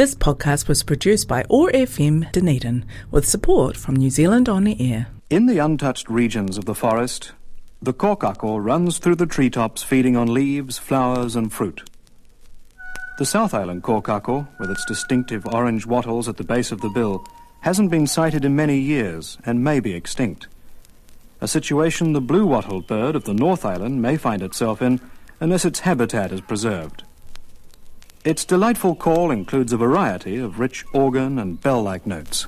This podcast was produced by OAR FM Dunedin with support from New Zealand On Air. In the untouched regions of the forest, the kōkako runs through the treetops feeding on leaves, flowers, and fruit. The South Island kōkako, with its distinctive orange wattles at the base of the bill, hasn't been sighted in many years and may be extinct. A situation the blue wattled bird of the North Island may find itself in unless its habitat is preserved. Its delightful call includes a variety of rich organ and bell like notes.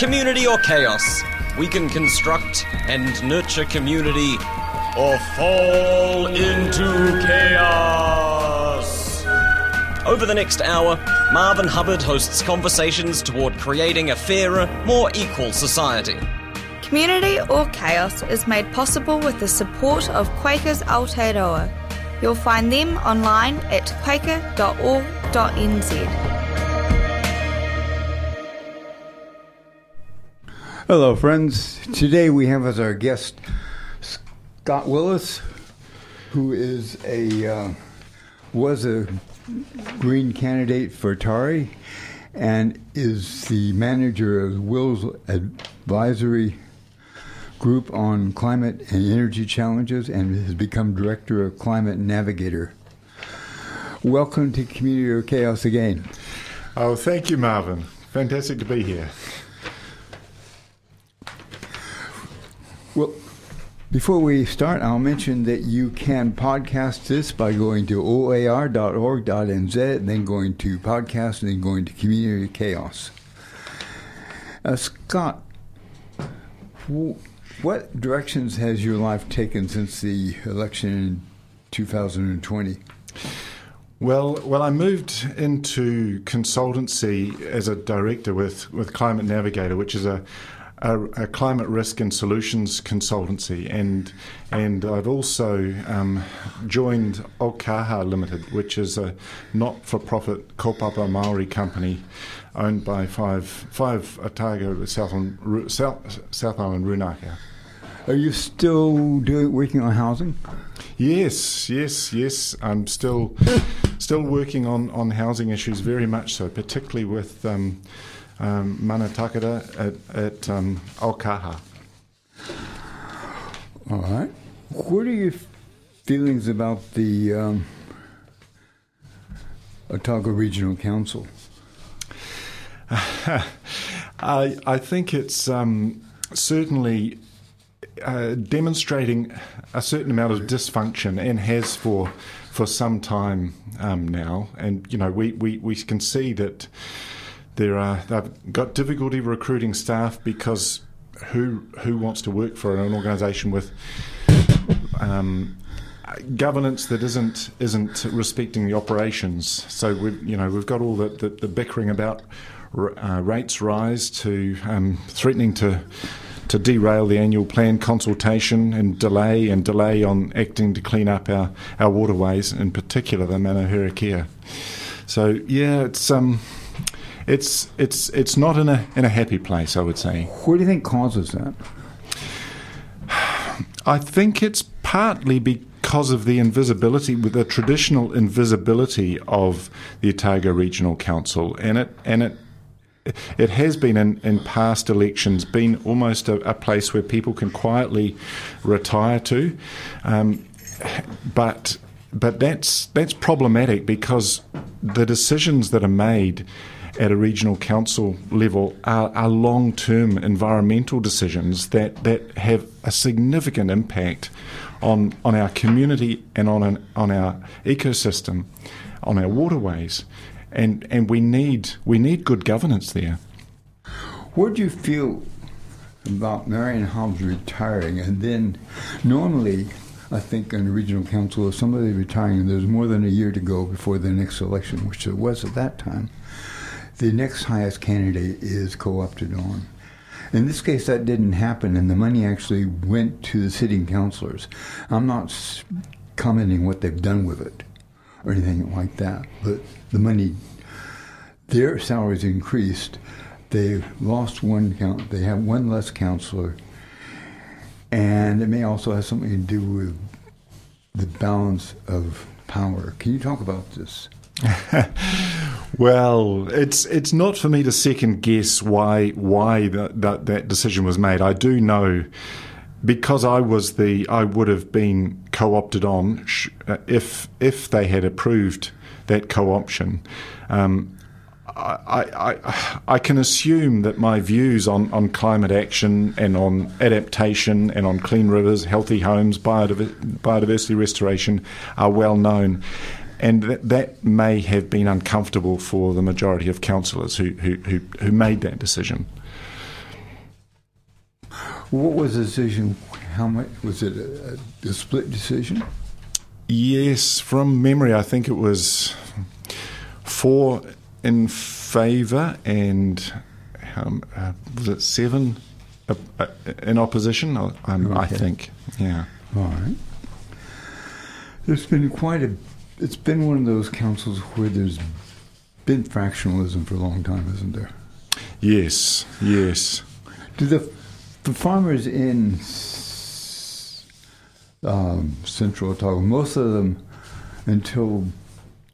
Community or chaos? We can construct and nurture community or fall into chaos. Over the next hour, Marvin Hubbard hosts conversations toward creating a fairer, more equal society. Community or Chaos is made possible with the support of Quakers Aotearoa. You'll find them online at quaker.org.nz. Hello, friends. Today we have as our guest Scott Willis, who is a uh, was a Green candidate for Taieri, and is the manager of Will's Advisory Group on Climate and Energy Challenges, and has become director of Climate Navigator. Welcome to Community or Chaos again. Oh, thank you, Marvin. Fantastic to be here. Before we start, I'll mention that you can podcast this by going to oar.org.nz, then going to podcast, and then going to Community Chaos. Uh, Scott, what directions has your life taken since the election in 2020? Well, well, I moved into consultancy as a director with, with Climate Navigator, which is a, a, a climate risk and solutions consultancy, and and I've also um, joined Aukaha Limited, which is a not-for-profit kaupapa Maori company owned by five five Otago South Island, South, South Island Runaka. Are you still doing working on housing? Yes, yes, yes. I'm still still working on, on housing issues very much so, particularly with um, um, mana takara at, at um, Aukaha. All right. What are your feelings about the um, Otago Regional Council? I, I think it's um, certainly uh, demonstrating a certain amount of dysfunction and has for for some time um, now. And you know, we, we, we can see that there are they've got difficulty recruiting staff because who who wants to work for an organisation with um, governance that isn't isn't respecting the operations. So we you know we've got all the, the, the bickering about uh, rates rise to um, threatening to to derail the annual plan consultation and delay and delay on acting to clean up our, our waterways, in particular the Manuherikia So yeah, it's um it's it's it's not in a in a happy place, I would say. What do you think causes that? I think it's partly because of the invisibility, with the traditional invisibility of the Otago Regional Council, and it and it it has been in, in past elections been almost a, a place where people can quietly retire to, um, but but that's that's problematic because the decisions that are made at a regional council level are, are long term environmental decisions that, that have a significant impact on, on our community and on, an, on our ecosystem, on our waterways. And, and we, need, we need good governance there. What do you feel about Marian Hobbs retiring? And then normally, I think in the regional council, if somebody retiring, there's more than a year to go before the next election, which there was at that time the next highest candidate is co-opted on. In this case, that didn't happen, and the money actually went to the sitting councilors. I'm not commenting what they've done with it or anything like that, but the money their salaries increased. They lost one count. They have one less counselor, and it may also have something to do with the balance of power. Can you talk about this? well, it's it's not for me to second guess why why that, that that decision was made. I do know because I was the I would have been co-opted on uh, if if they had approved that co-option. Um, I, I, I can assume that my views on, on climate action and on adaptation and on clean rivers, healthy homes, biodiversity restoration are well known. And that, that may have been uncomfortable for the majority of councillors who, who, who, who made that decision. What was the decision? How much was it? A, a split decision? Yes, from memory, I think it was four in favour and um, uh, was it seven uh, uh, in opposition? Um, okay. I think, yeah. All right. There's been quite a. It's been one of those councils where there's been fractionalism for a long time, isn't there? Yes. Yes. Do the the farmers in um, Central Otago, most of them, until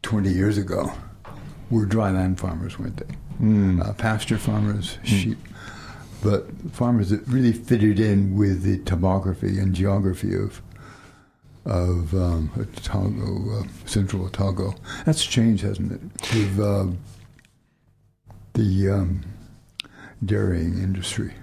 20 years ago, were dry land farmers, weren't they? Mm. Uh, pasture farmers, mm. sheep, but farmers that really fitted in with the topography and geography of of um, Otago, uh, Central Otago. That's changed, hasn't it? With uh, the um, dairying industry.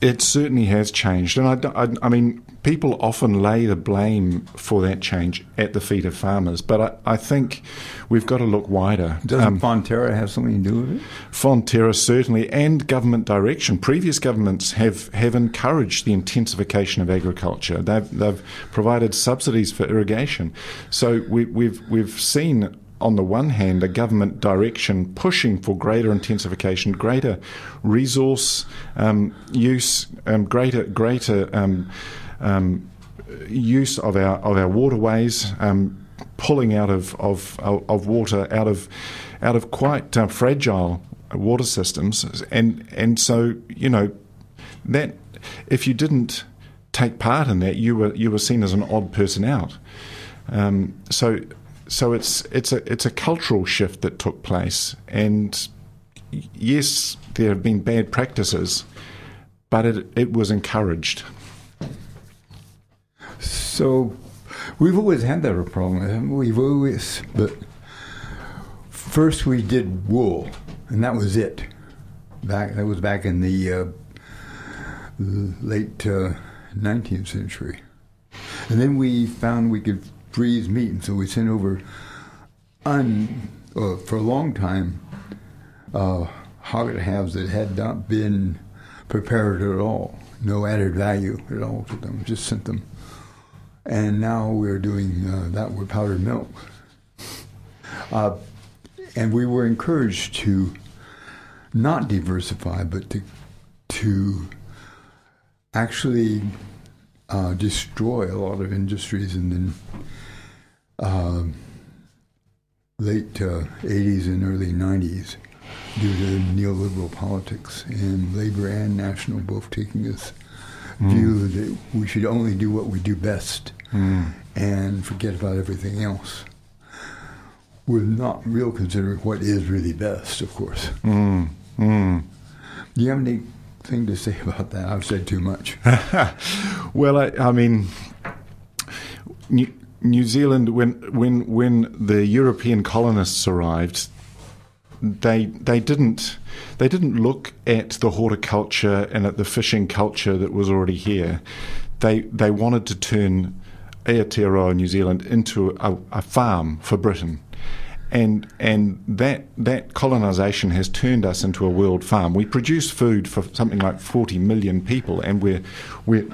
It certainly has changed, and I, I, I, mean, people often lay the blame for that change at the feet of farmers, but I, I think we've got to look wider. Doesn't um, Fonterra have something to do with it? Fonterra certainly, and government direction. Previous governments have, have encouraged the intensification of agriculture. They've, they've provided subsidies for irrigation. So we, we've we've seen on the one hand, a government direction pushing for greater intensification, greater resource um, use, um, greater greater um, um use of our of our waterways, um, pulling out of, of of water out of out of quite uh, fragile water systems, and and so you know that if you didn't take part in that, you were you were seen as an odd person out. Um, so so it's it's a it's a cultural shift that took place, and yes, there have been bad practices, but it it was encouraged. So, we've always had that problem. We've always, but first we did wool, and that was it. Back that was back in the uh, late uh, 19th century, and then we found we could freeze meat, and so we sent over un, uh, for a long time uh, halves that had not been prepared at all, no added value at all to them, just sent them. And now we're doing uh, that with powdered milk. Uh, and we were encouraged to not diversify, but to to actually uh, destroy a lot of industries and then uh, late uh, 80s and early 90s due to neoliberal politics and labor and national both taking this mm. view that we should only do what we do best mm. and forget about everything else. We're not real considering what is really best, of course. Mm. Do you have anything to say about that? I've said too much. well, I, I mean, New Zealand, when when when the European colonists arrived, they they didn't they didn't look at the horticulture and at the fishing culture that was already here. They they wanted to turn Aotearoa, New Zealand, into a, a farm for Britain and and that that colonization has turned us into a world farm. We produce food for something like 40 million people, and we're we're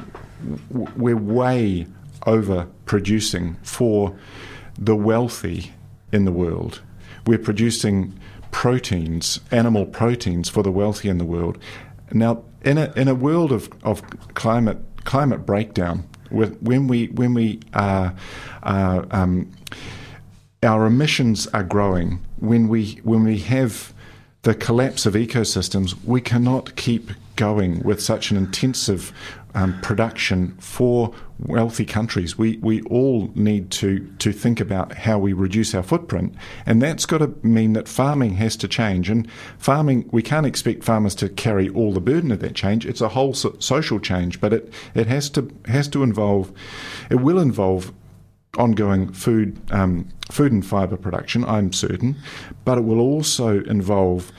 we're way over producing for the wealthy in the world. We're producing proteins, animal proteins for the wealthy in the world. Now, in a in a world of, of climate climate breakdown, when we when we are, uh, um, our emissions are growing, when we when we have the collapse of ecosystems, we cannot keep going with such an intensive um, production for wealthy countries. We we all need to to think about how we reduce our footprint, and that's got to mean that farming has to change. And farming, we can't expect farmers to carry all the burden of that change. It's a whole so- social change, but it it has to has to involve, it will involve ongoing food um, food and fibre production, I'm certain, but it will also involve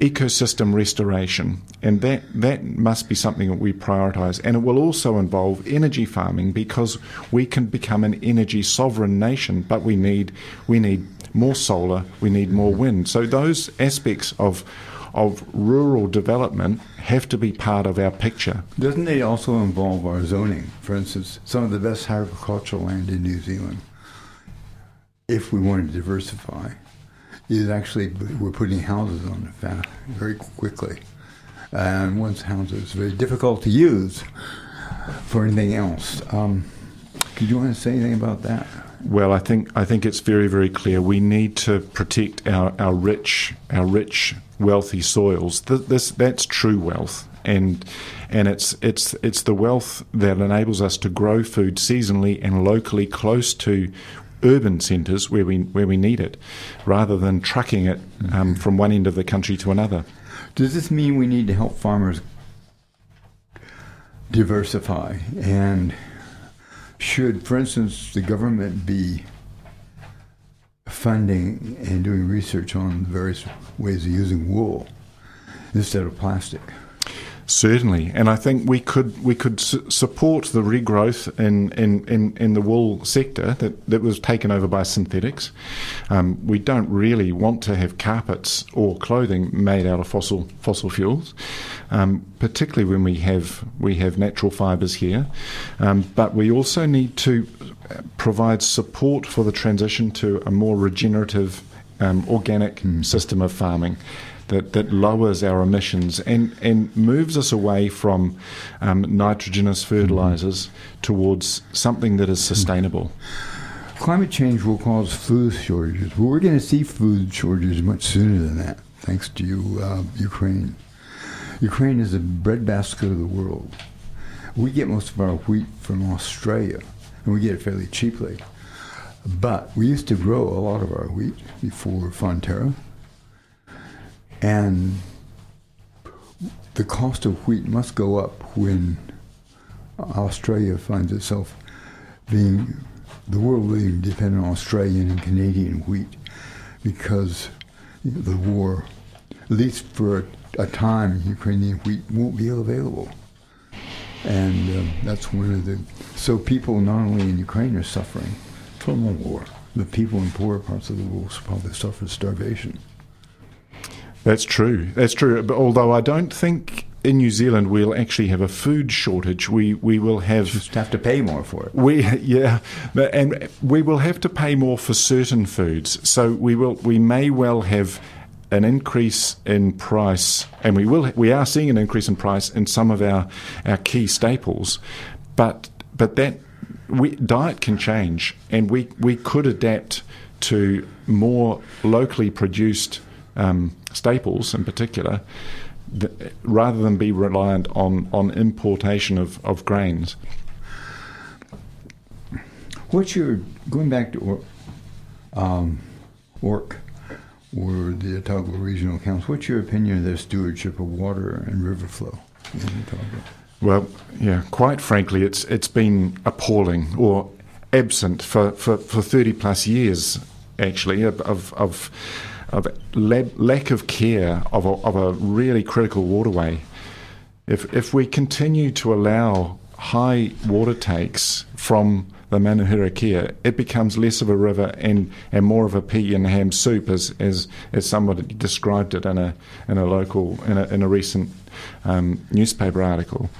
ecosystem restoration, and that that must be something that we prioritise. And it will also involve energy farming because we can become an energy sovereign nation, but we need we need more solar, we need more wind. So those aspects of of rural development have to be part of our picture. Doesn't it also involve our zoning? For instance, some of the best agricultural land in New Zealand, if we want to diversify, is actually we're putting houses on it fast, very quickly. And once houses is very difficult to use for anything else. Um, did you want to say anything about that? Well, I think I think it's very very clear. We need to protect our, our rich our rich wealthy soils. This, this that's true wealth, and and it's it's it's the wealth that enables us to grow food seasonally and locally close to urban centres where we where we need it, rather than trucking it um, from one end of the country to another. Does this mean we need to help farmers diversify? And should, for instance, the government be funding and doing research on various ways of using wool instead of plastic? Certainly, and I think we could we could su- support the regrowth in, in, in, in, the wool sector that, that was taken over by synthetics. Um, we don't really want to have carpets or clothing made out of fossil fossil fuels, um, particularly when we have we have natural fibres here. Um, but we also need to provide support for the transition to a more regenerative, um, organic mm. system of farming that, that lowers our emissions and, and moves us away from um, nitrogenous fertilizers mm-hmm. towards something that is sustainable. Climate change will cause food shortages. Well, we're going to see food shortages much sooner than that, thanks to uh, Ukraine. Ukraine is the breadbasket of the world. We get most of our wheat from Australia, and we get it fairly cheaply. But we used to grow a lot of our wheat before Fonterra, and the cost of wheat must go up when Australia finds itself being the world leading dependent on Australian and Canadian wheat because the war, at least for a, time, Ukrainian wheat won't be available. And um, that's one of the. So people not only in Ukraine are suffering from the war, the people in poorer parts of the world probably suffer starvation. That's true. That's true. But although I don't think in New Zealand we'll actually have a food shortage. We we will have just have to pay more for it. We yeah, and we will have to pay more for certain foods. So we will we may well have an increase in price, and we will we are seeing an increase in price in some of our our key staples, but but that we, diet can change, and we we could adapt to more locally produced um, staples in particular, th- rather than be reliant on, on importation of, of grains. What's your going back to um, work or the Otago Regional Council? What's your opinion of their stewardship of water and river flow in Otago? Well, yeah, quite frankly, it's it's been appalling or absent for, for, for 30 plus years, actually, of, of of lack of care of a, of a really critical waterway. If, if we continue to allow high water takes from the Manuherikia, it becomes less of a river and, and more of a pea and ham soup, as, as, as somebody described it in a, in a local, in a, in a recent um, newspaper article.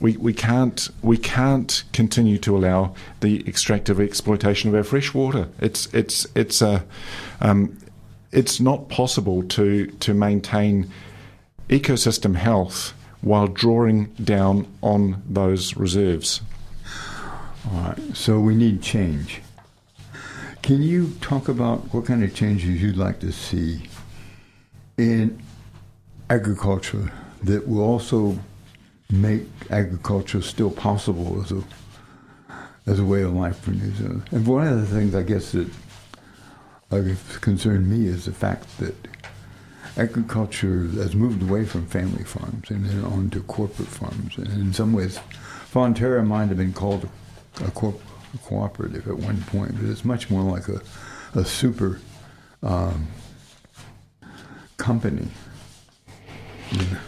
We, we can't we can't continue to allow the extractive exploitation of our fresh water. It's it's it's a um, it's not possible to, to maintain ecosystem health while drawing down on those reserves. All right, so we need change. Can you talk about what kind of changes you'd like to see in agriculture that will also make agriculture still possible as a as a way of life for New Zealand. And one of the things I guess that uh, concerned me is the fact that agriculture has moved away from family farms and then on to corporate farms. And in some ways, Fonterra might have been called a, a, co- a cooperative at one point, but it's much more like a, a super um, company than,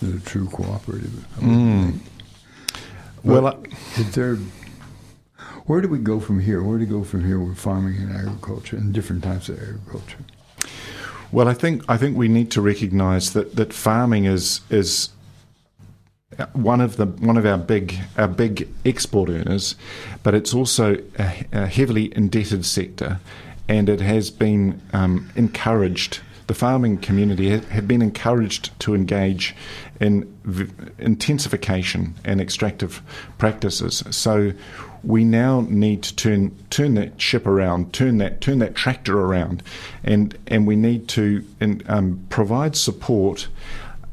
than a true cooperative. Mm. Well, well is there where do we go from here? Where do we go from here with farming and agriculture and different types of agriculture? Well, I think I think we need to recognise that, that farming is is one of the one of our big our big export earners, but it's also a, a heavily indebted sector, and it has been um, encouraged. The farming community have been encouraged to engage in v- intensification and extractive practices. So we now need to turn turn that ship around, turn that turn that tractor around, and and we need to um, provide support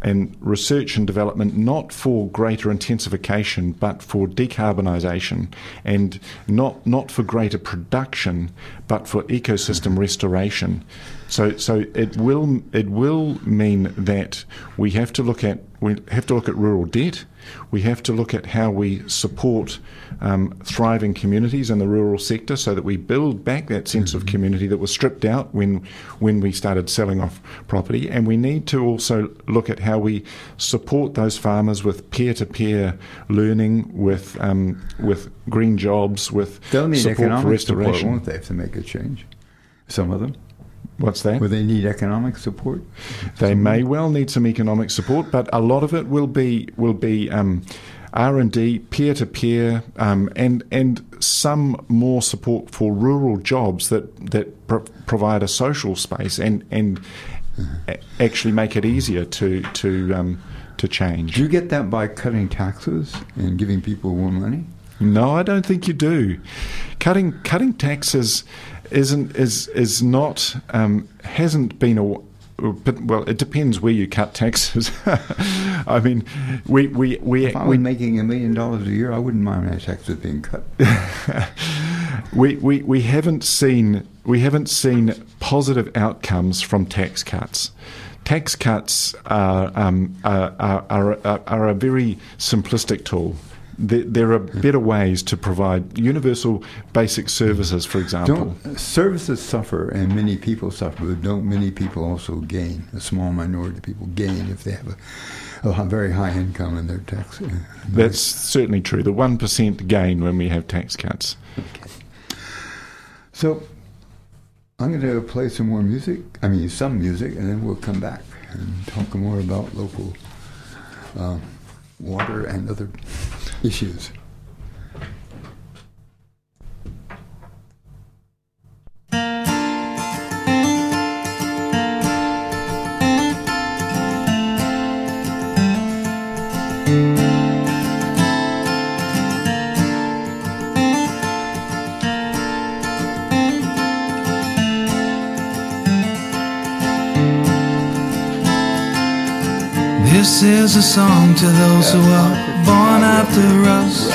and research and development not for greater intensification but for decarbonisation. And not not for greater production but for ecosystem restoration. So so it will it will mean that we have to look at we have to look at rural debt we have to look at how we support um, thriving communities in the rural sector so that we build back that sense mm-hmm. of community that was stripped out when when we started selling off property. And we need to also look at how we support those farmers with peer-to-peer learning, with um, with green jobs, with They'll need support for restoration. Support, won't they, if they make a change? Some of them. What's that? Will they need economic support? They may well need some economic support, but a lot of it will be will be um, R and D, peer to peer, um, and and some more support for rural jobs that that pro- provide a social space and and mm-hmm. actually make it easier to to um, to change. Do you get that by cutting taxes and giving people more money? No, I don't think you do. Cutting cutting taxes isn't is is not um, hasn't been a well, it depends where you cut taxes. I mean, we we we if I was making a million dollars a year, I wouldn't mind my taxes being cut. we, we we haven't seen we haven't seen positive outcomes from tax cuts. Tax cuts are um, are, are, are, are a very simplistic tool there are better ways to provide universal basic services, for example. Don't, services suffer, and many people suffer, but don't many people also gain? A small minority of people gain if they have a, a very high income in their tax. Uh, That's certainly true. The 1% gain when we have tax cuts. Okay. So I'm going to play some more music, I mean, some music, and then we'll come back and talk more about local uh, water and other issues. Is a song to those who are born after us.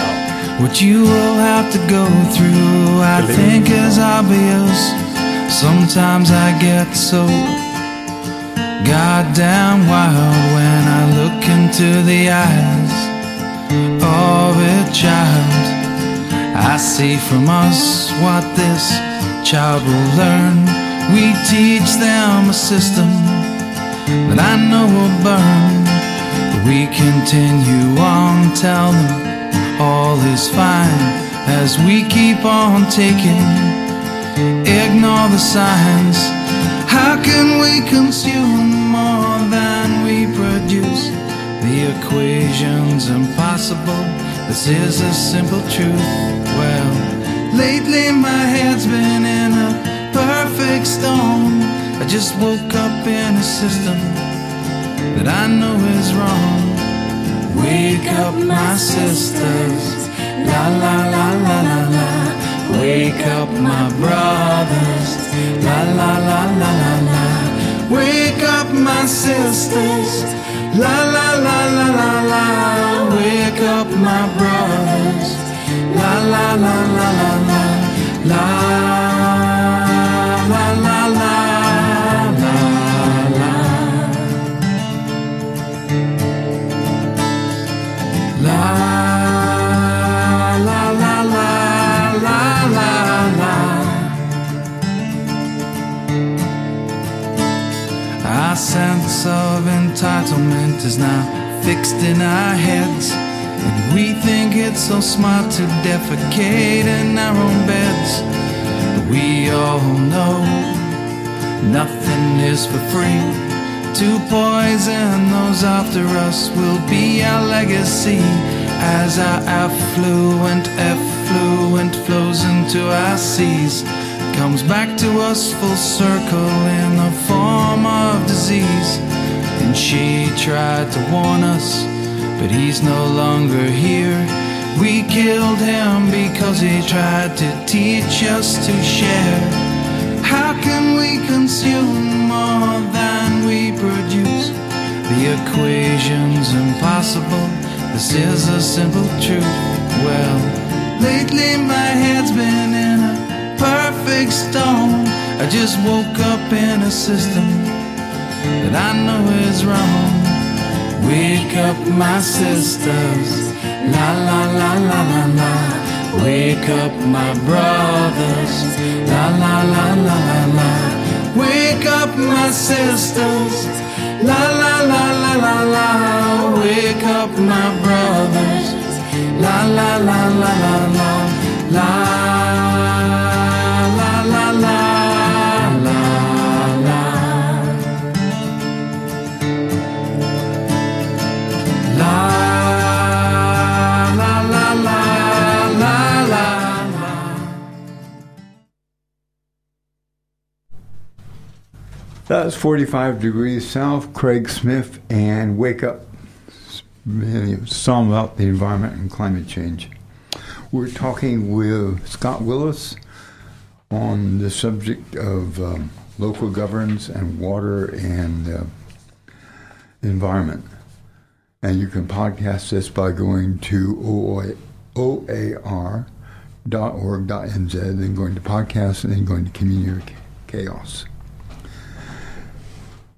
What you will have to go through, I think, is obvious. Sometimes I get so goddamn wild when I look into the eyes of a child. I see from us what this child will learn. We teach them a system that I know will burn. We continue on, tell them all is fine as we keep on taking. Ignore the signs. How can we consume more than we produce? The equation's impossible. This is a simple truth. Well, lately my head's been in a perfect storm. I just woke up in a system that I know is wrong. Wake up, my sisters, la la la la la la. Wake up, my brothers, la la la la la la. Wake up, my sisters. La la la la la la. Wake up my brothers. La la la la la la. Is now fixed in our heads. And we think it's so smart to defecate in our own beds. But we all know nothing is for free. To poison those after us will be our legacy as our affluent effluent flows into our seas. Comes back to us full circle in the form of disease. And she tried to warn us, but he's no longer here. We killed him because he tried to teach us to share. How can we consume more than we produce? The equation's impossible. This is a simple truth. Well, lately my head's been in a perfect storm. I just woke up in a system that I know is wrong. Wake up, my sisters. La la la la la la. Wake up, my brothers. La la la la la la. Wake up, my sisters. La la la la la la. Wake up, my brothers. La la la la la la. La That's 45 degrees south, Craig Smith, and Wake Up, song about the environment and climate change. We're talking with Scott Willis on the subject of um, local governance and water and uh, environment. And you can podcast this by going to OA, oar.org.nz, then going to podcast, and then going to community chaos.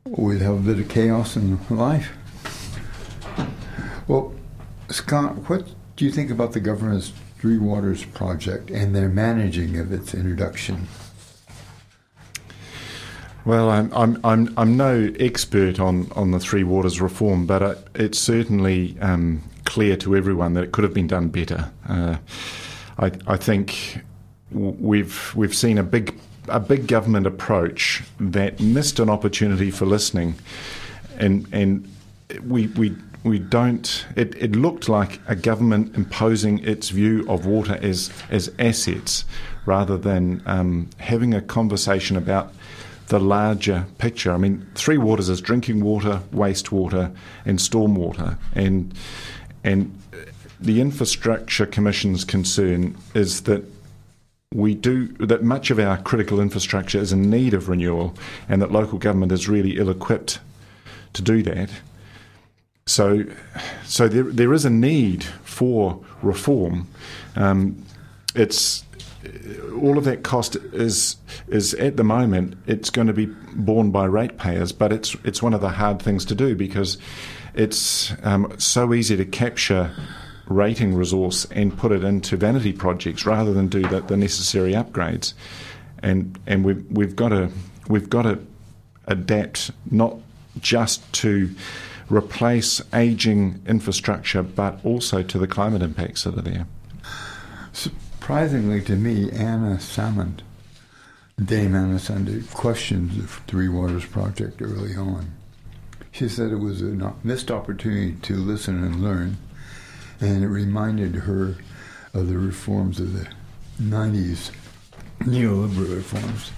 We have a bit of chaos in life. Well, Scott, what do you think about the government's Three Waters project and their managing of its introduction? Well, I'm I'm I'm, I'm no expert on, on the Three Waters reform, but it, it's certainly um, clear to everyone that it could have been done better. Uh, I I think we've we've seen a big a big government approach that missed an opportunity for listening, and and we we. We don't. It, it looked like a government imposing its view of water as as assets, rather than um, having a conversation about the larger picture. I mean, three waters is drinking water, wastewater, and stormwater, and and the infrastructure commission's concern is that we do that much of our critical infrastructure is in need of renewal, and that local government is really ill-equipped to do that. So, so there there is a need for reform. Um, it's all of that cost is is at the moment it's going to be borne by ratepayers, but it's it's one of the hard things to do because it's um, so easy to capture rating resource and put it into vanity projects rather than do the, the necessary upgrades, and and we've we've got to we've got to adapt not just to replace aging infrastructure, but also to the climate impacts that are there. Surprisingly to me, Anna Salmond, Dame Anna Salmond, questioned the Three Waters Project early on. She said it was a missed opportunity to listen and learn, and it reminded her of the reforms of the 90s, neoliberal reforms.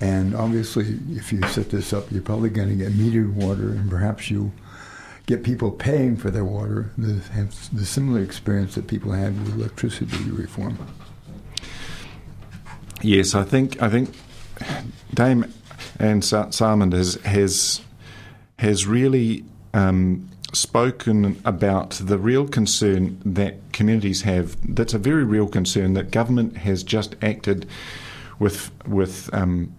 And obviously, if you set this up, you're probably going to get metered water, and perhaps you'll get people paying for their water. The, have the similar experience that people had with electricity reform. Yes, I think I think Dame Anne Salmond has has has really um, spoken about the real concern that communities have. That's a very real concern that government has just acted with with um,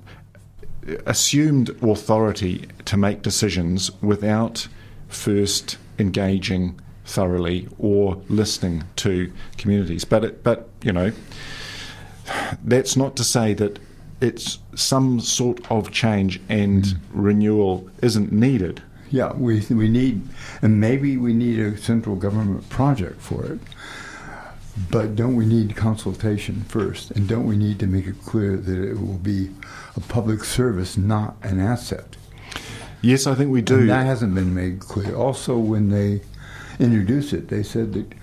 assumed authority to make decisions without first engaging thoroughly or listening to communities. But it, but you know, that's not to say that it's some sort of change and mm. renewal isn't needed. Yeah, we we need, and maybe we need a central government project for it. But don't we need consultation first? And don't we need to make it clear that it will be a public service, not an asset? Yes, I think we do. And that hasn't been made clear. Also, when they introduced it, they said that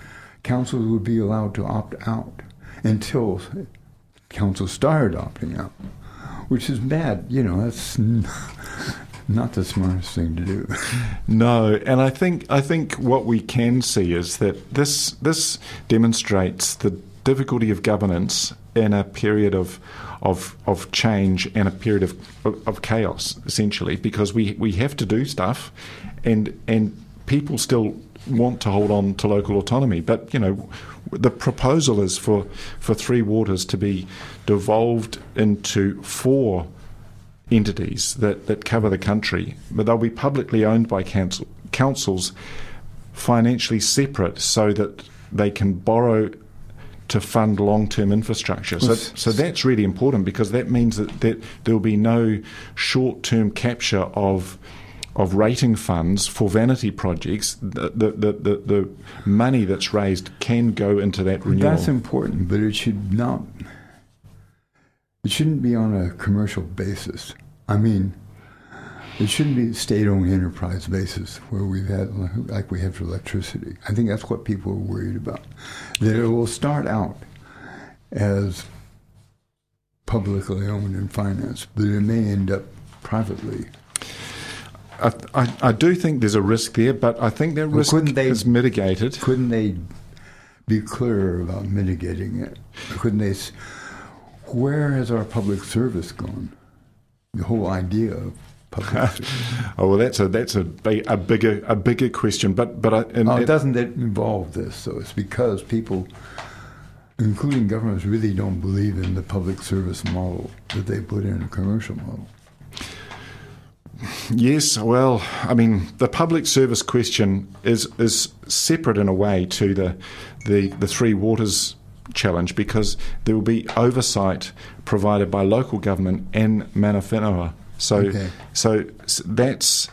councils would be allowed to opt out until councils started opting out, which is bad. You know, that's not the smartest thing to do. no, and I think I think what we can see is that this this demonstrates the difficulty of governance in a period of of of change and a period of, of, chaos, essentially, because we, we have to do stuff, and and people still want to hold on to local autonomy, but you know. The proposal is for, for Three Waters to be devolved into four entities that, that cover the country, but they'll be publicly owned by council, councils, financially separate, so that they can borrow to fund long-term infrastructure. So, so that's really important because that means that, that there will be no short-term capture of of rating funds for vanity projects. The, the, the, the, the money that's raised can go into that renewal. That's important, but it should not it shouldn't be on a commercial basis. I mean, it shouldn't be state-owned enterprise basis where we've had like we have for electricity. I think that's what people are worried about. That it will start out as publicly owned and financed, but it may end up privately. I, I, I do think there's a risk there, but I think that risk well, they, is mitigated. Couldn't they be clearer about mitigating it? Couldn't they? Where has our public service gone? The whole idea of public service. oh well, that's a that's a, a bigger a bigger question. But but I, oh, it doesn't it involve this. So it's because people, including governments, really don't believe in the public service model that they put in a commercial model. Yes, well, I mean, the public service question is is separate in a way to the the, the three waters challenge because there will be oversight provided by local government and mana whenua. So, okay. so that's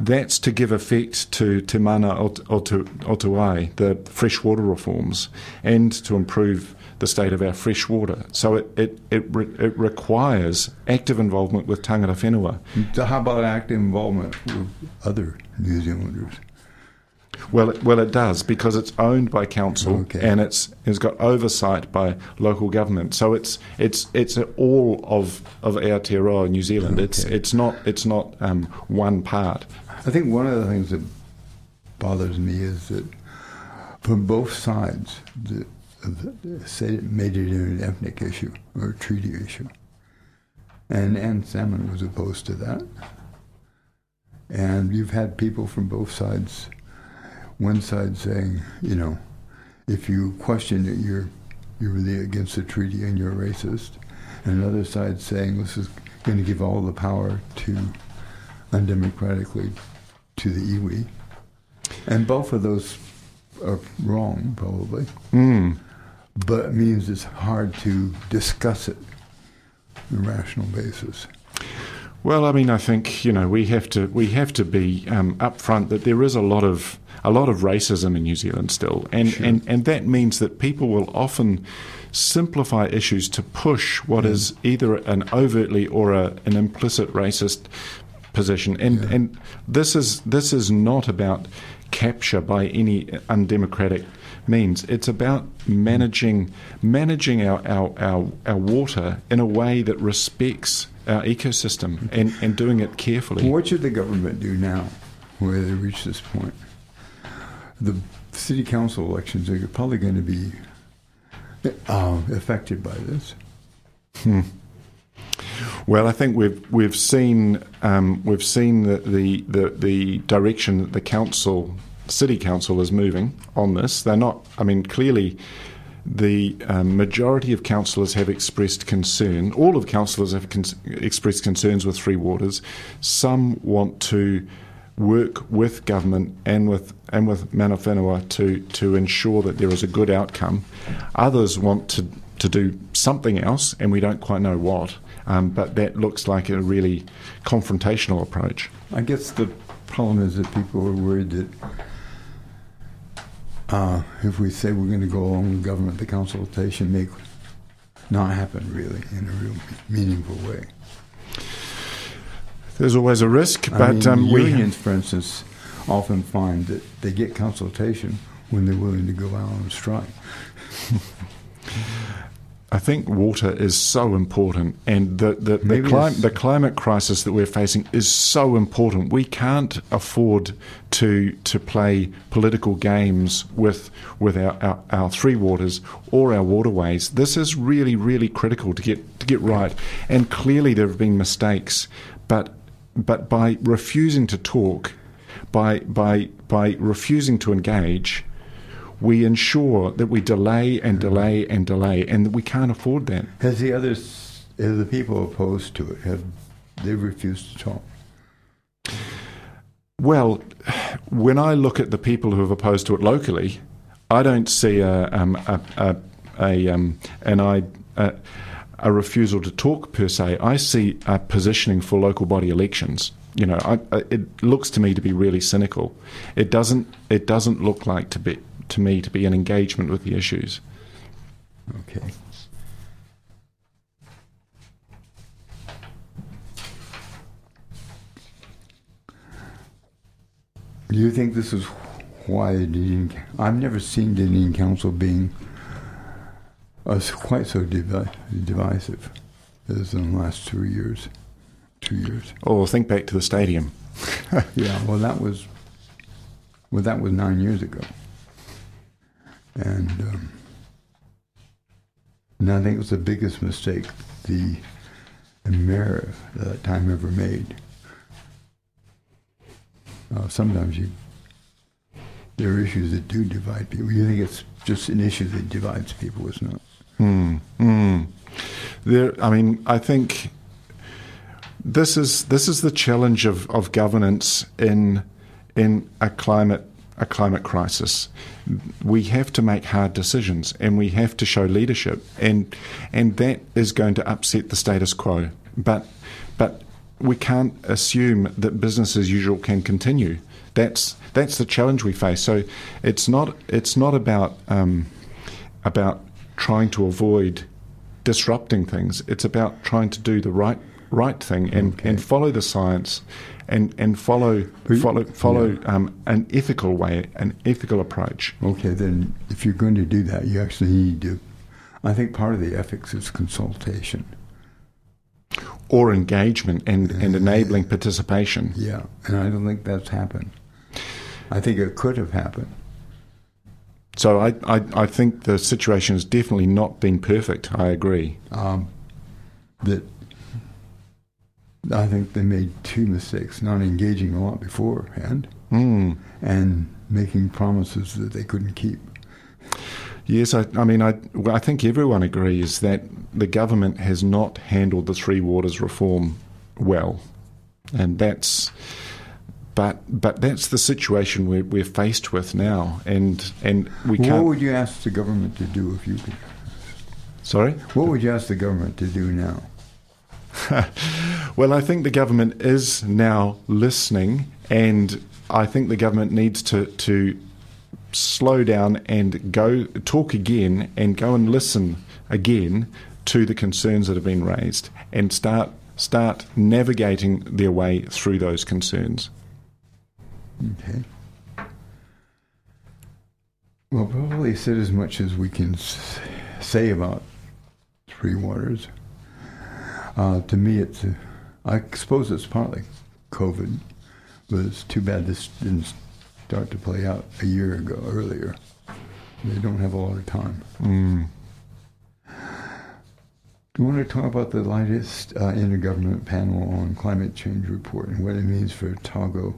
that's to give effect to Te Mana o, o, o te Wai, the freshwater reforms, and to improve the state of our fresh water. So it it it, re, it requires active involvement with tangata whenua. So how about active involvement with other New Zealanders? Well, it, well, it does because it's owned by council okay. and it's it's got oversight by local government. So it's it's it's all of of Aotearoa, New Zealand. Okay. It's it's not it's not um, one part. I think one of the things that bothers me is that from both sides, the, the, say it made it an ethnic issue or a treaty issue, and Anne Salmond was opposed to that. And you've had people from both sides one side saying, you know, if you question it, you're you're really against the treaty and you're a racist, and another side saying this is going to give all the power to undemocratically to the iwi, and both of those are wrong probably, mm. but it means it's hard to discuss it on a rational basis. Well, I mean, I think you know we have to we have to be um, upfront that there is a lot of a lot of racism in New Zealand still, and sure. and and that means that people will often simplify issues to push what mm. is either an overtly or a, an implicit racist position, and yeah. and this is this is not about capture by any undemocratic means. It's about managing managing our, our, our, our water in a way that respects our ecosystem and, and doing it carefully. What should the government do now where they reach this point? The city council elections are probably going to be uh, affected by this. Hmm. Well, I think we've we've seen um, we've seen the, the, the the direction that the council, city council, is moving on this. They're not. I mean, clearly, the um, majority of councillors have expressed concern. All of councillors have con- expressed concerns with Three Waters. Some want to work with government and with and with Mana Whenua to to ensure that there is a good outcome. Others want to to do something else, and we don't quite know what. Um, but that looks like a really confrontational approach. I guess the problem is that people are worried that uh, if we say we're going to go along with government, the consultation may not happen really in a real meaningful way. There's always a risk, I but mean, um, unions, for instance, often find that they get consultation when they're willing to go out on strike. I think water is so important, and the the, the, clim- the climate crisis that we're facing is so important. We can't afford to to play political games with with our, our, our three waters or our waterways. This is really really critical to get to get right. And clearly there have been mistakes, but but by refusing to talk, by by by refusing to engage, we ensure that we delay and delay and delay, and we can't afford that. Has the others, have the people opposed to it, have they refused to talk? Well, when I look at the people who have opposed to it locally, I don't see a, um, a, a, a um, an I. A, a refusal to talk per se. I see a positioning for local body elections. You know, I, I, it looks to me to be really cynical. It doesn't. It doesn't look like to be to me to be an engagement with the issues. Okay. Do you think this is why the? I've never seen the Dunedin Council being uh, quite so divi- divisive as in the last two years. Two years. Or think back to the stadium. Yeah. Well, that was. Well, that was nine years ago. And, um, and I think it was the biggest mistake the, the mayor at that time ever made. Uh, sometimes you there are issues that do divide people. You think it's just an issue that divides people, it's not. Hmm. Hmm. There, I mean, I think this is this is the challenge of, of governance in in a climate a climate crisis. We have to make hard decisions, and we have to show leadership, and and that is going to upset the status quo. But but we can't assume that business as usual can continue. That's that's the challenge we face. So it's not it's not about um, about trying to avoid disrupting things. It's about trying to do the right right thing and, Okay. and follow the science and, and follow follow follow yeah. um, an ethical way, an ethical approach. Okay, then if you're going to do that, you actually need to. I think part of the ethics is consultation. Or engagement and, and enabling participation. Yeah, and I don't think that's happened. I think it could have happened. So I, I, I think the situation has definitely not been perfect. I agree. Um, that I think they made two mistakes: not engaging a lot beforehand, Mm. and making promises that they couldn't keep. Yes, I, I mean, I, well, I think everyone agrees that the government has not handled the Three Waters reform well, and that's, but but that's the situation we're, we're faced with now, and and we can't. What would you ask the government to do if you could? Sorry. What would you ask the government to do now? Well, I think the government is now listening, and I think the government needs to to slow down and go talk again and go and listen again to the concerns that have been raised and start start navigating their way through those concerns. Okay. Well, probably said as much as we can say about Three Waters. Uh, to me, it's, uh, I suppose it's partly COVID, but it's too bad this didn't start to play out a year ago, earlier. They don't have a lot of time. Mm. Do you want to talk about the latest uh, intergovernment panel on climate change report and what it means for Otago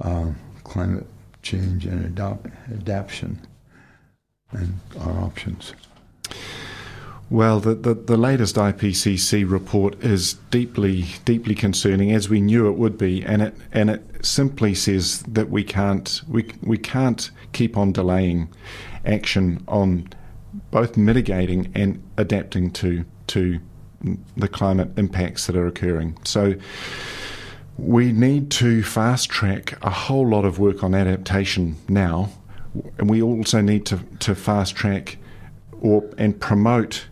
uh, climate change and adopt, adaptation and our options? Well, the, the, the, latest IPCC report is deeply deeply concerning, as we knew it would be, and it and it simply says that we can't we we can't keep on delaying action on both mitigating and adapting to to the climate impacts that are occurring. So we need to fast track a whole lot of work on adaptation now, and we also need to, to fast track or and promote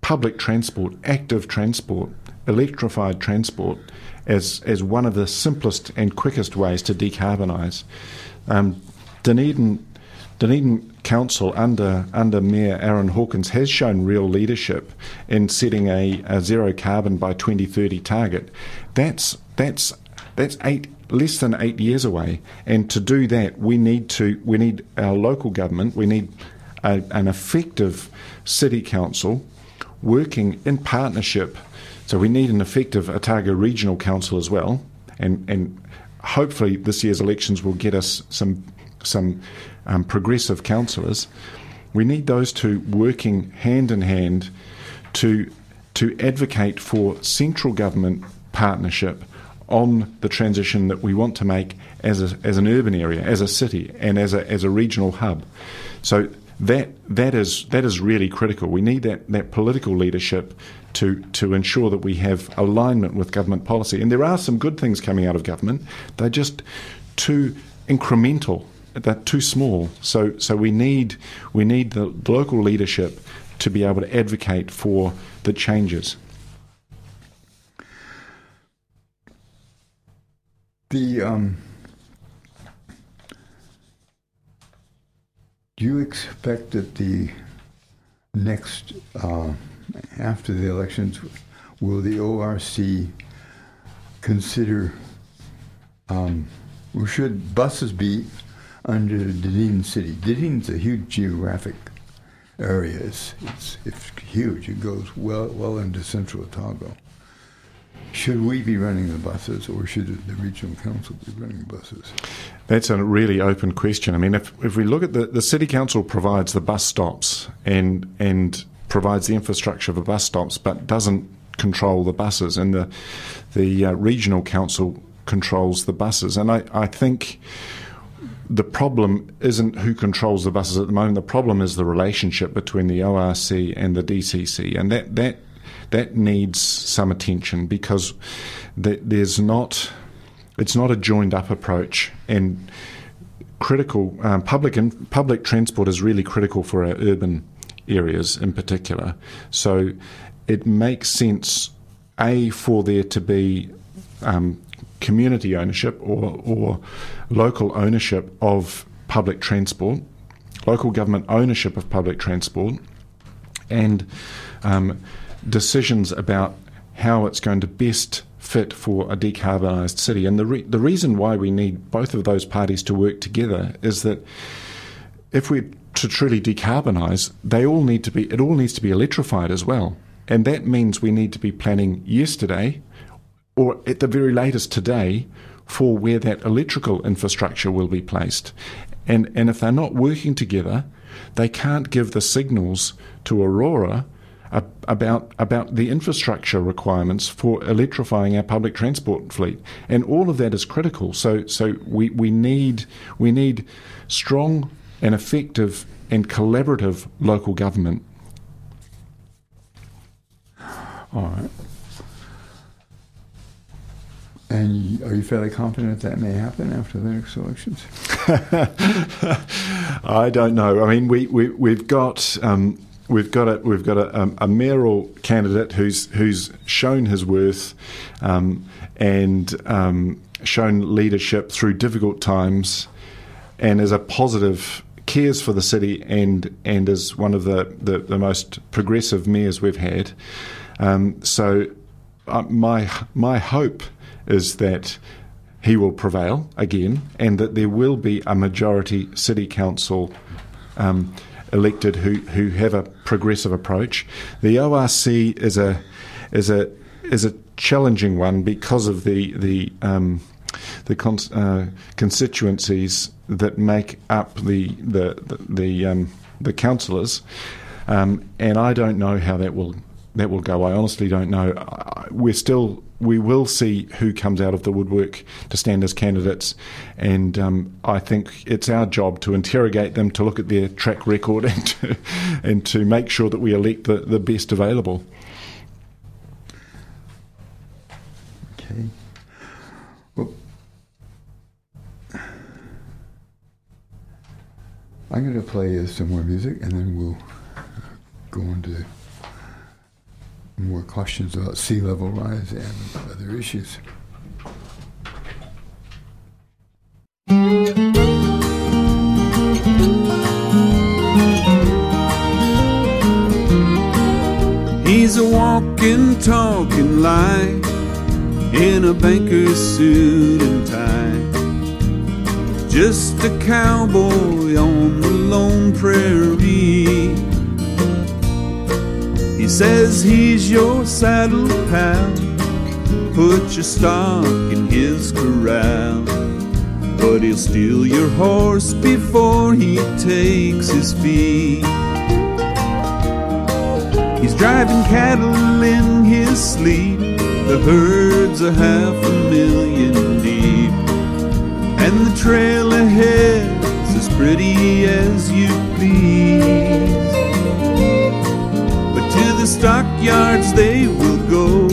public transport, active transport, electrified transport as, as one of the simplest and quickest ways to decarbonise. Um, Dunedin, Dunedin Council under under Mayor Aaron Hawkins has shown real leadership in setting a, a zero carbon by 2030 target. That's that's that's eight less than eight years away, and to do that, we need to we need our local government, we need a, an effective city council working in partnership. So we need an effective Otago Regional Council as well, and and hopefully this year's elections will get us some some um, progressive councillors. We need those two working hand in hand to to advocate for central government partnership on the transition that we want to make as a, as an urban area, as a city, and as a as a regional hub. So that that is that is really critical. We need that, that political leadership to to ensure that we have alignment with government policy. And there are some good things coming out of government. They're just too incremental. They're too small. So so we need we need the local leadership to be able to advocate for the changes. The um, Do you expect that the next, uh, after the elections, will the ORC consider, um, should buses be under Dunedin City? Dunedin's a huge geographic area. It's, it's, it's huge. It goes well, well into central Otago. Should we be running the buses, or should the regional council be running buses? That's a really open question. I mean, if, if we look at the, the city council provides the bus stops and and provides the infrastructure for bus stops, but doesn't control the buses, and the the uh, regional council controls the buses. And I, I think the problem isn't who controls the buses at the moment. The problem is the relationship between the ORC and the DCC, and that that that needs some attention because there's not it's not a joined up approach and critical um, public and public transport is really critical for our urban areas in particular. So it makes sense a for there to be um, community ownership or, or local ownership of public transport local government ownership of public transport and um, decisions about how it's going to best fit for a decarbonised city. And the re- the reason why we need both of those parties to work together is that if we're to truly decarbonise, they all need to be it all needs to be electrified as well. And that means we need to be planning yesterday or at the very latest today for where that electrical infrastructure will be placed. And and if they're not working together, they can't give the signals to Aurora about about the infrastructure requirements for electrifying our public transport fleet, and all of that is critical. So so we, we need we need strong and effective and collaborative local government. All right. And are you fairly confident that may happen after the next elections? I don't know. I mean, we, we, we've got um, we've got a we've got a, um, a, mayoral candidate who's who's shown his worth um, and um, shown leadership through difficult times, and is a positive cares for the city and and is one of the, the, the most progressive mayors we've had. Um, so uh, my my hope is that he will prevail again, and that there will be a majority city council. Elected who, who have a progressive approach. The ORC is a is a is a challenging one because of the the um, the uh, constituencies that make up the the the the, um, the councillors, um, and I don't know how that will that will go. I honestly don't know. We're still we will see who comes out of the woodwork to stand as candidates, and um, I think it's our job to interrogate them, to look at their track record, and to, and to make sure that we elect the, the best available. Okay. Well, I'm going to play some more music and then we'll go on to more questions about sea level rise and other issues. He's a walking, talking lie in a banker's suit and tie. Just a cowboy on the lone prairie. He says he's your saddle pal. Put your stock in his corral. But he'll steal your horse before he takes his fee. He's driving cattle in his sleep. The herd's a half a million deep. And the trail ahead's as pretty as you please. To the stockyards they will go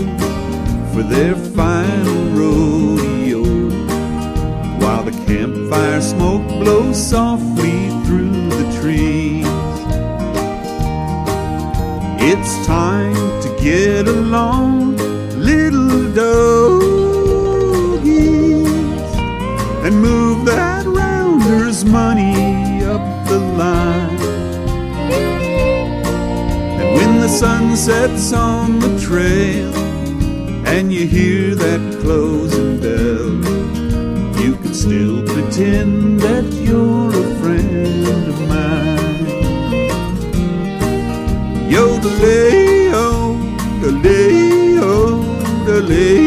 for their final rodeo. While the campfire smoke blows softly through the trees. It's time to get along, the sun sets on the trail and you hear that closing bell, you can still pretend that you're a friend of mine. Yo, Yodelay-o, delay-o, delay. Banker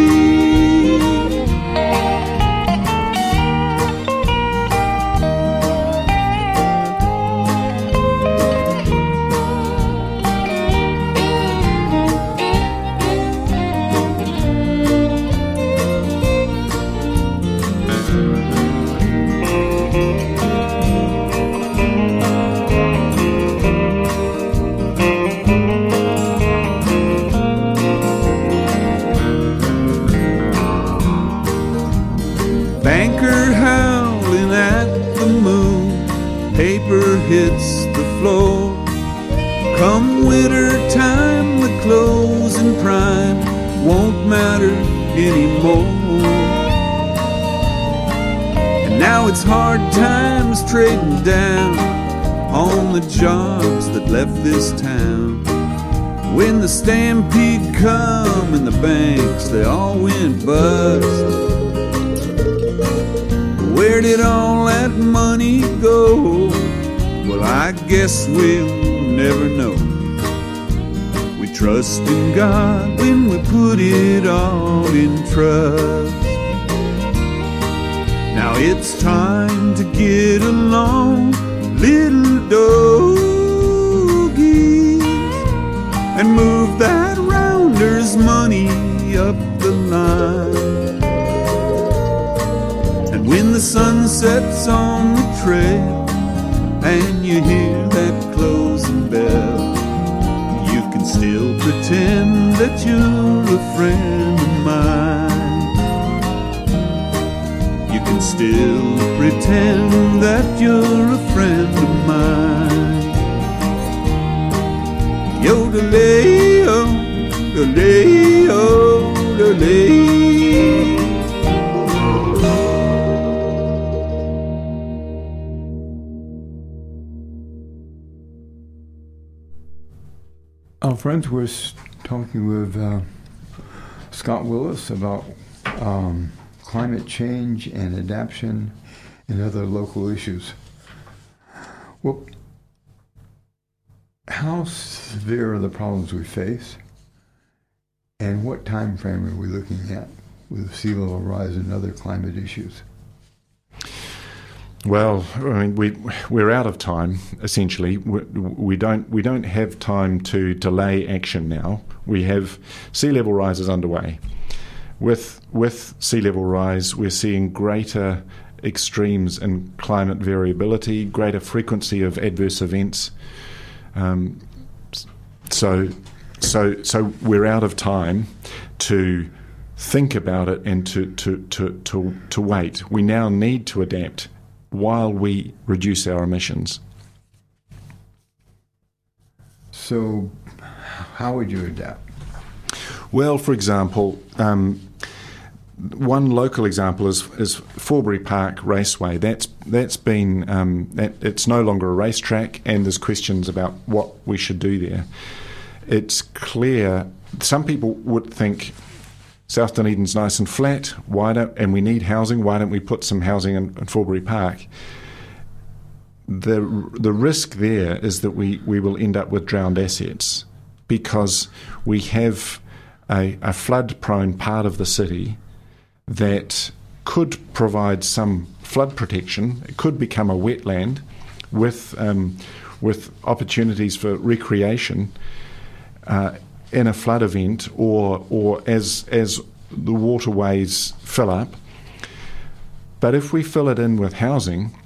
trading down on the jobs that left this town. When the stampede come and the banks, they all went bust. Where did all that money go? Well, I guess we'll never know. We trust in God when we put it all in trust. Now it's time to get along, little doggies, and move that rounder's money up the line. And when the sun sets on the trail and you hear that closing bell, you can still pretend that you're a friend still pretend that you're a friend of mine. Yodelay-o, delay-o, delay. Our friends were talking with uh, Scott Willis about um, climate change and adaptation and other local issues. Well, how severe are the problems we face, and what time frame are we looking at with sea level rise and other climate issues? Well, I mean, we we're out of time. Essentially, we, we, don't we don't have time to delay action now. We have sea level rises underway. With with sea level rise, we're seeing greater extremes in climate variability, greater frequency of adverse events. Um, so, so, so we're out of time to think about it and to, to, to, to, to wait. We now need to adapt while we reduce our emissions. So, how would you adapt? Well, for example, um, one local example is, is Forbury Park Raceway. That's that's been um, that, it's no longer a racetrack, and there's questions about what we should do there. It's clear. Some people would think South Dunedin's nice and flat. Why don't and we need housing? Why don't we put some housing in, in Forbury Park? The the risk there is that we, we will end up with drowned assets because we have a, a flood prone part of the city that could provide some flood protection. It could become a wetland with um, with opportunities for recreation. Uh, in a flood event or or as as the waterways fill up. But if we fill it in with housing,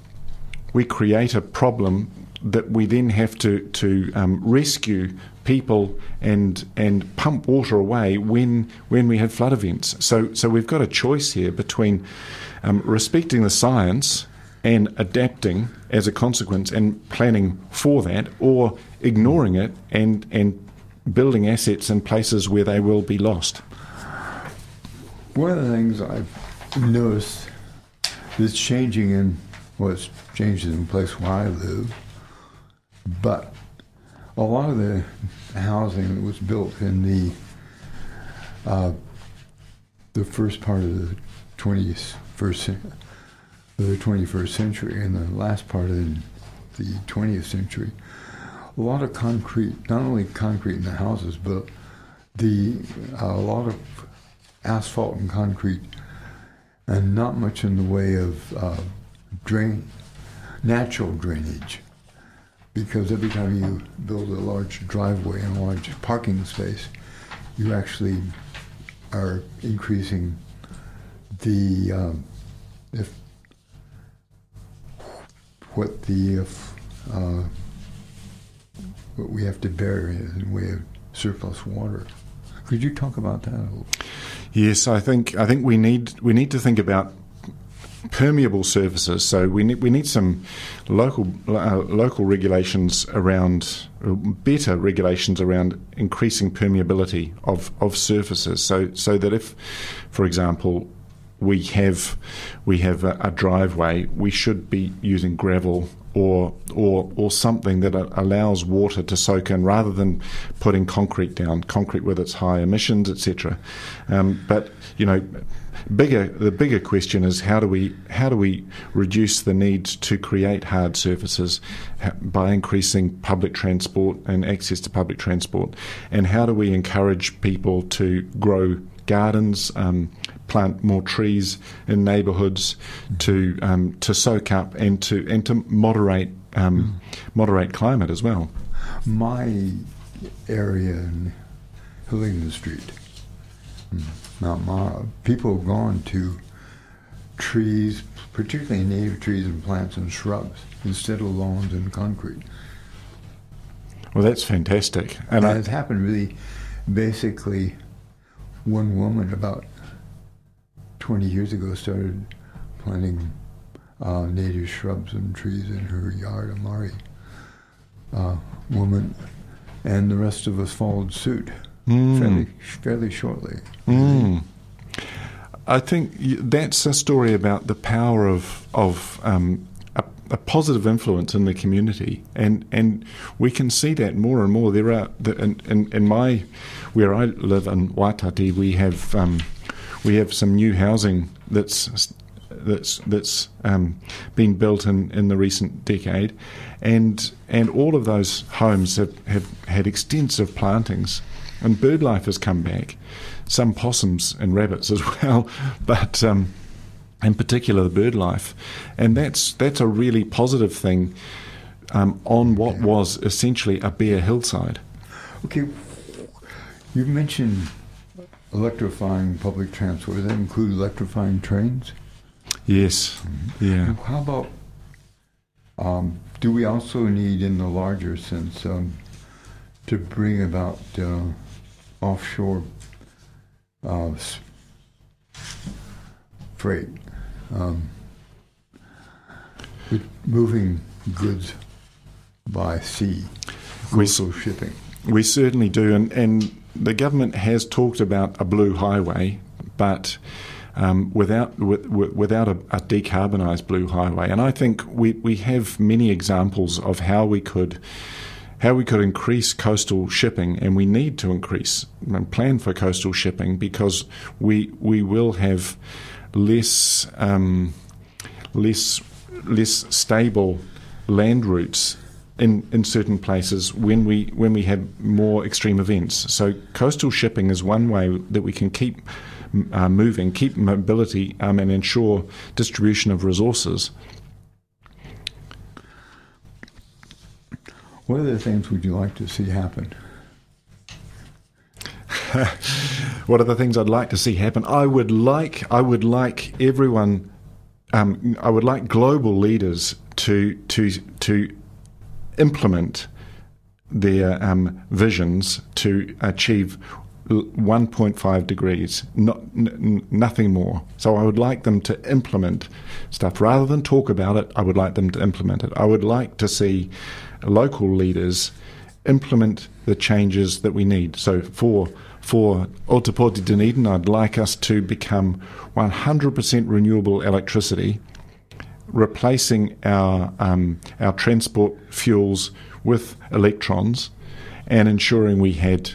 we create a problem that we then have to to um, rescue people and and pump water away when when we have flood events. So so we've got a choice here between um, respecting the science and adapting as a consequence and planning for that, or ignoring it and and building assets in places where they will be lost? One of the things I've noticed is changing in well, changed in the place where I live, but a lot of the housing that was built in the uh, the first part of the 21st, the 21st century and the last part of the 20th century a lot of concrete, not only concrete in the houses, but the uh, a lot of asphalt and concrete, and not much in the way of uh, drain, natural drainage. Because every time you build a large driveway and a large parking space, you actually are increasing the um, if what the uh, what we have to bear in way of surplus water. Could you talk about that a little? Yes, I think I think we need we need to think about permeable surfaces. So we need we need some local uh, local regulations around uh, better regulations around increasing permeability of, of surfaces. So so that if, for example, we have we have a, a driveway, we should be using gravel or or or something that allows water to soak in rather than putting concrete down, concrete with its high emissions, etc. Um, but you know, bigger the bigger question is how do we how do we reduce the need to create hard surfaces by increasing public transport and access to public transport, and how do we encourage people to grow gardens, um, plant more trees in neighbourhoods to um, to soak up and to and to moderate um, mm. moderate climate as well. My area in Hillingdon Street, hmm, Mount Mara, people have gone to trees, particularly native trees and plants and shrubs, instead of lawns and concrete. Well, that's fantastic, and, and it's happened really. Basically, one woman about 20 years ago started planting uh, native shrubs and trees in her yard, a Māori uh, woman, and the rest of us followed suit mm. fairly, fairly shortly. Mm. I think that's a story about the power of of um, a, a, positive influence in the community, and and we can see that more and more. There are the, in, in, in my where I live in Waitati, we have. Um, we have some new housing that's that's that's um, been built in, in the recent decade, and and all of those homes have, have had extensive plantings, and bird life has come back, some possums and rabbits as well, but. Um, in particular, the bird life, and that's that's a really positive thing um, on what was essentially a bare hillside. Okay, you mentioned electrifying public transport. Does that include electrifying trains? Yes. Yeah. How about, um, do we also need, in the larger sense, um, to bring about uh, offshore uh, freight, um, moving goods by sea, We coastal shipping? We certainly do, and, and the government has talked about a blue highway, but um, without with, without a, a decarbonised blue highway. And I think we, we have many examples of how we could how we could increase coastal shipping, and we need to increase and plan for coastal shipping because we we will have less um, less less stable land routes in, in certain places when we when we have more extreme events. So coastal shipping is one way that we can keep uh, moving, keep mobility, um, and ensure distribution of resources. What other things would you like to see happen? what are the things I'd like to see happen? I would like I would like everyone. Um, I would like global leaders to to to implement their um, visions to achieve 1.5 degrees, not, n- nothing more. So I would like them to implement stuff rather than talk about it. I would like them to implement it. I would like to see local leaders implement the changes that we need. So for for Ōtepoti Dunedin, I'd like us to become 100% renewable electricity, replacing our um, our transport fuels with electrons, and ensuring we had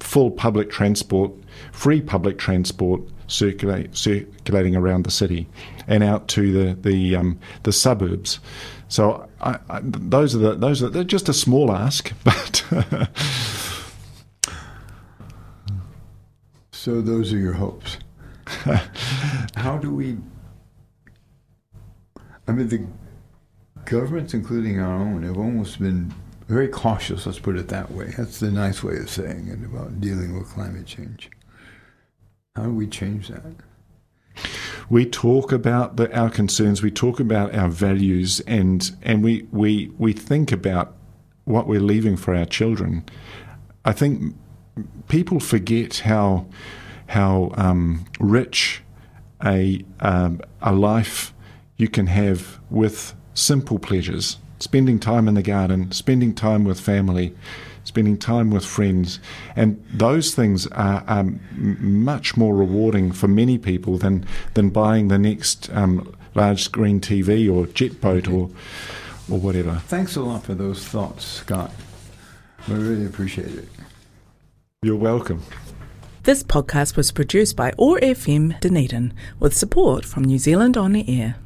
full public transport, free public transport circulate, circulating around the city and out to the the um, the suburbs. So I, I, those are the those are they're just a small ask, but. So those are your hopes. How do we? I mean, the governments, including our own, have almost been very cautious. Let's put it that way. That's the nice way of saying it about dealing with climate change. How do we change that? We talk about the, our concerns, we talk about our values, and and we, we we think about what we're leaving for our children. I think people forget how how um, rich a um, a life you can have with simple pleasures, spending time in the garden, spending time with family, spending time with friends, and those things are, are much more rewarding for many people than than buying the next um, large screen TV or jet boat or or whatever. Thanks a lot for those thoughts, Scott. I really appreciate it. You're welcome. This podcast was produced by OAR FM Dunedin with support from New Zealand On the Air.